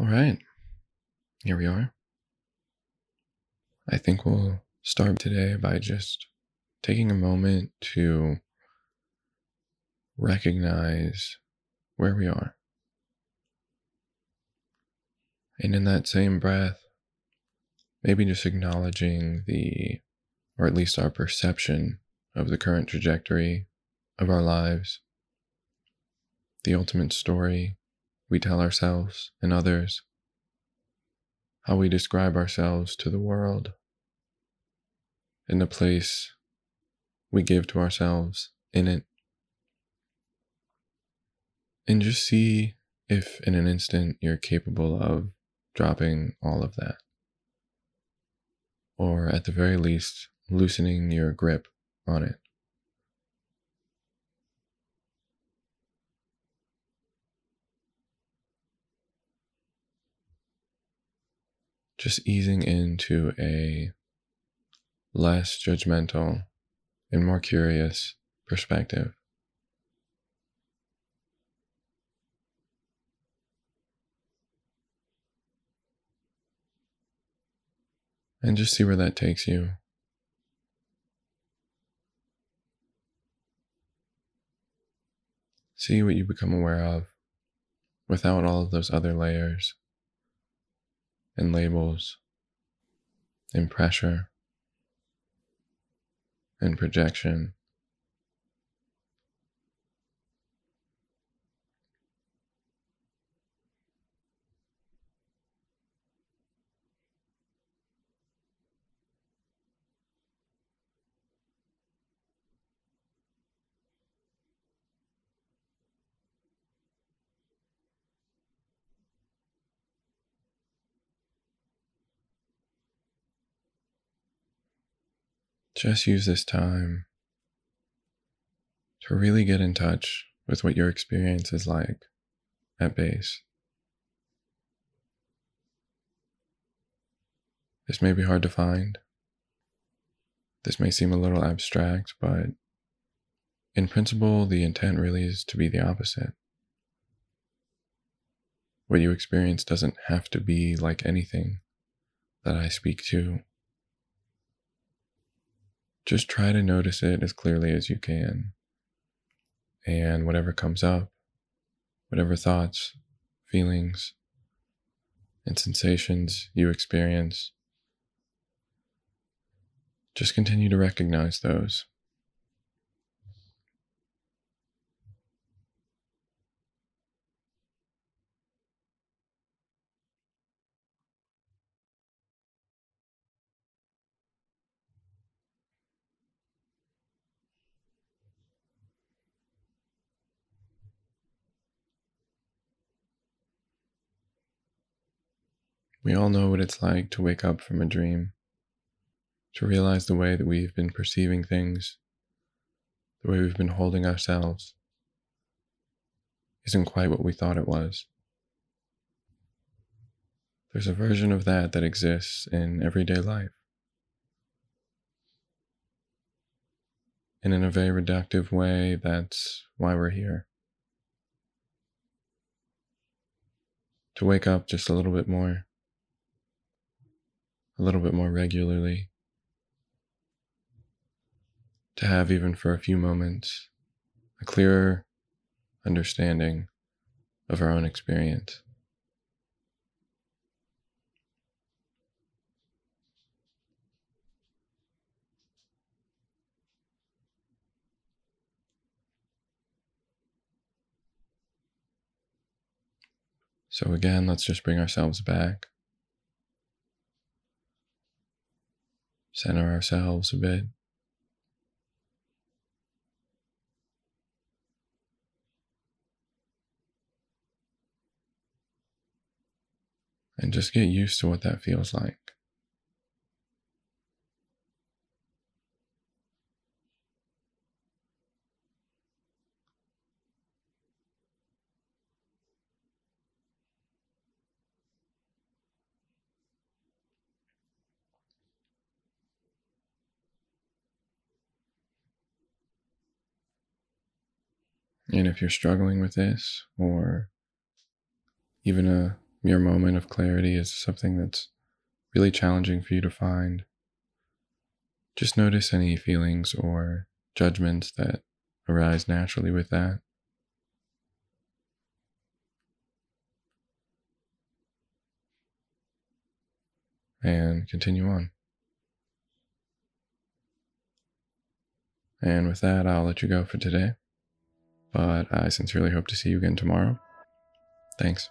All right, here we are. I think we'll start today by just taking a moment to recognize where we are. And in that same breath, maybe just acknowledging the, or at least our perception of the current trajectory of our lives, the ultimate story we tell ourselves and others, how we describe ourselves to the world, and the place we give to ourselves in it. And just see if in an instant you're capable of dropping all of that. Or at the very least, loosening your grip on it. Just easing into a less judgmental and more curious perspective. And just see where that takes you. See what you become aware of without all of those other layers and labels and pressure and projection. Just use this time to really get in touch with what your experience is like at base. This may be hard to find. This may seem a little abstract, but in principle, the intent really is to be the opposite. What you experience doesn't have to be like anything that I speak to just try to notice it as clearly as you can. And whatever comes up, whatever thoughts, feelings, and sensations you experience, just continue to recognize those. We all know what it's like to wake up from a dream, to realize the way that we've been perceiving things, the way we've been holding ourselves, isn't quite what we thought it was. There's a version of that that exists in everyday life. And in a very reductive way, that's why we're here. To wake up just a little bit more a little bit more regularly, to have, even for a few moments, a clearer understanding of our own experience. So, again, let's just bring ourselves back. Center ourselves a bit. And just get used to what that feels like. And if you're struggling with this, or even a mere moment of clarity is something that's really challenging for you to find, just notice any feelings or judgments that arise naturally with that. And continue on. And with that, I'll let you go for today. But I sincerely hope to see you again tomorrow. Thanks.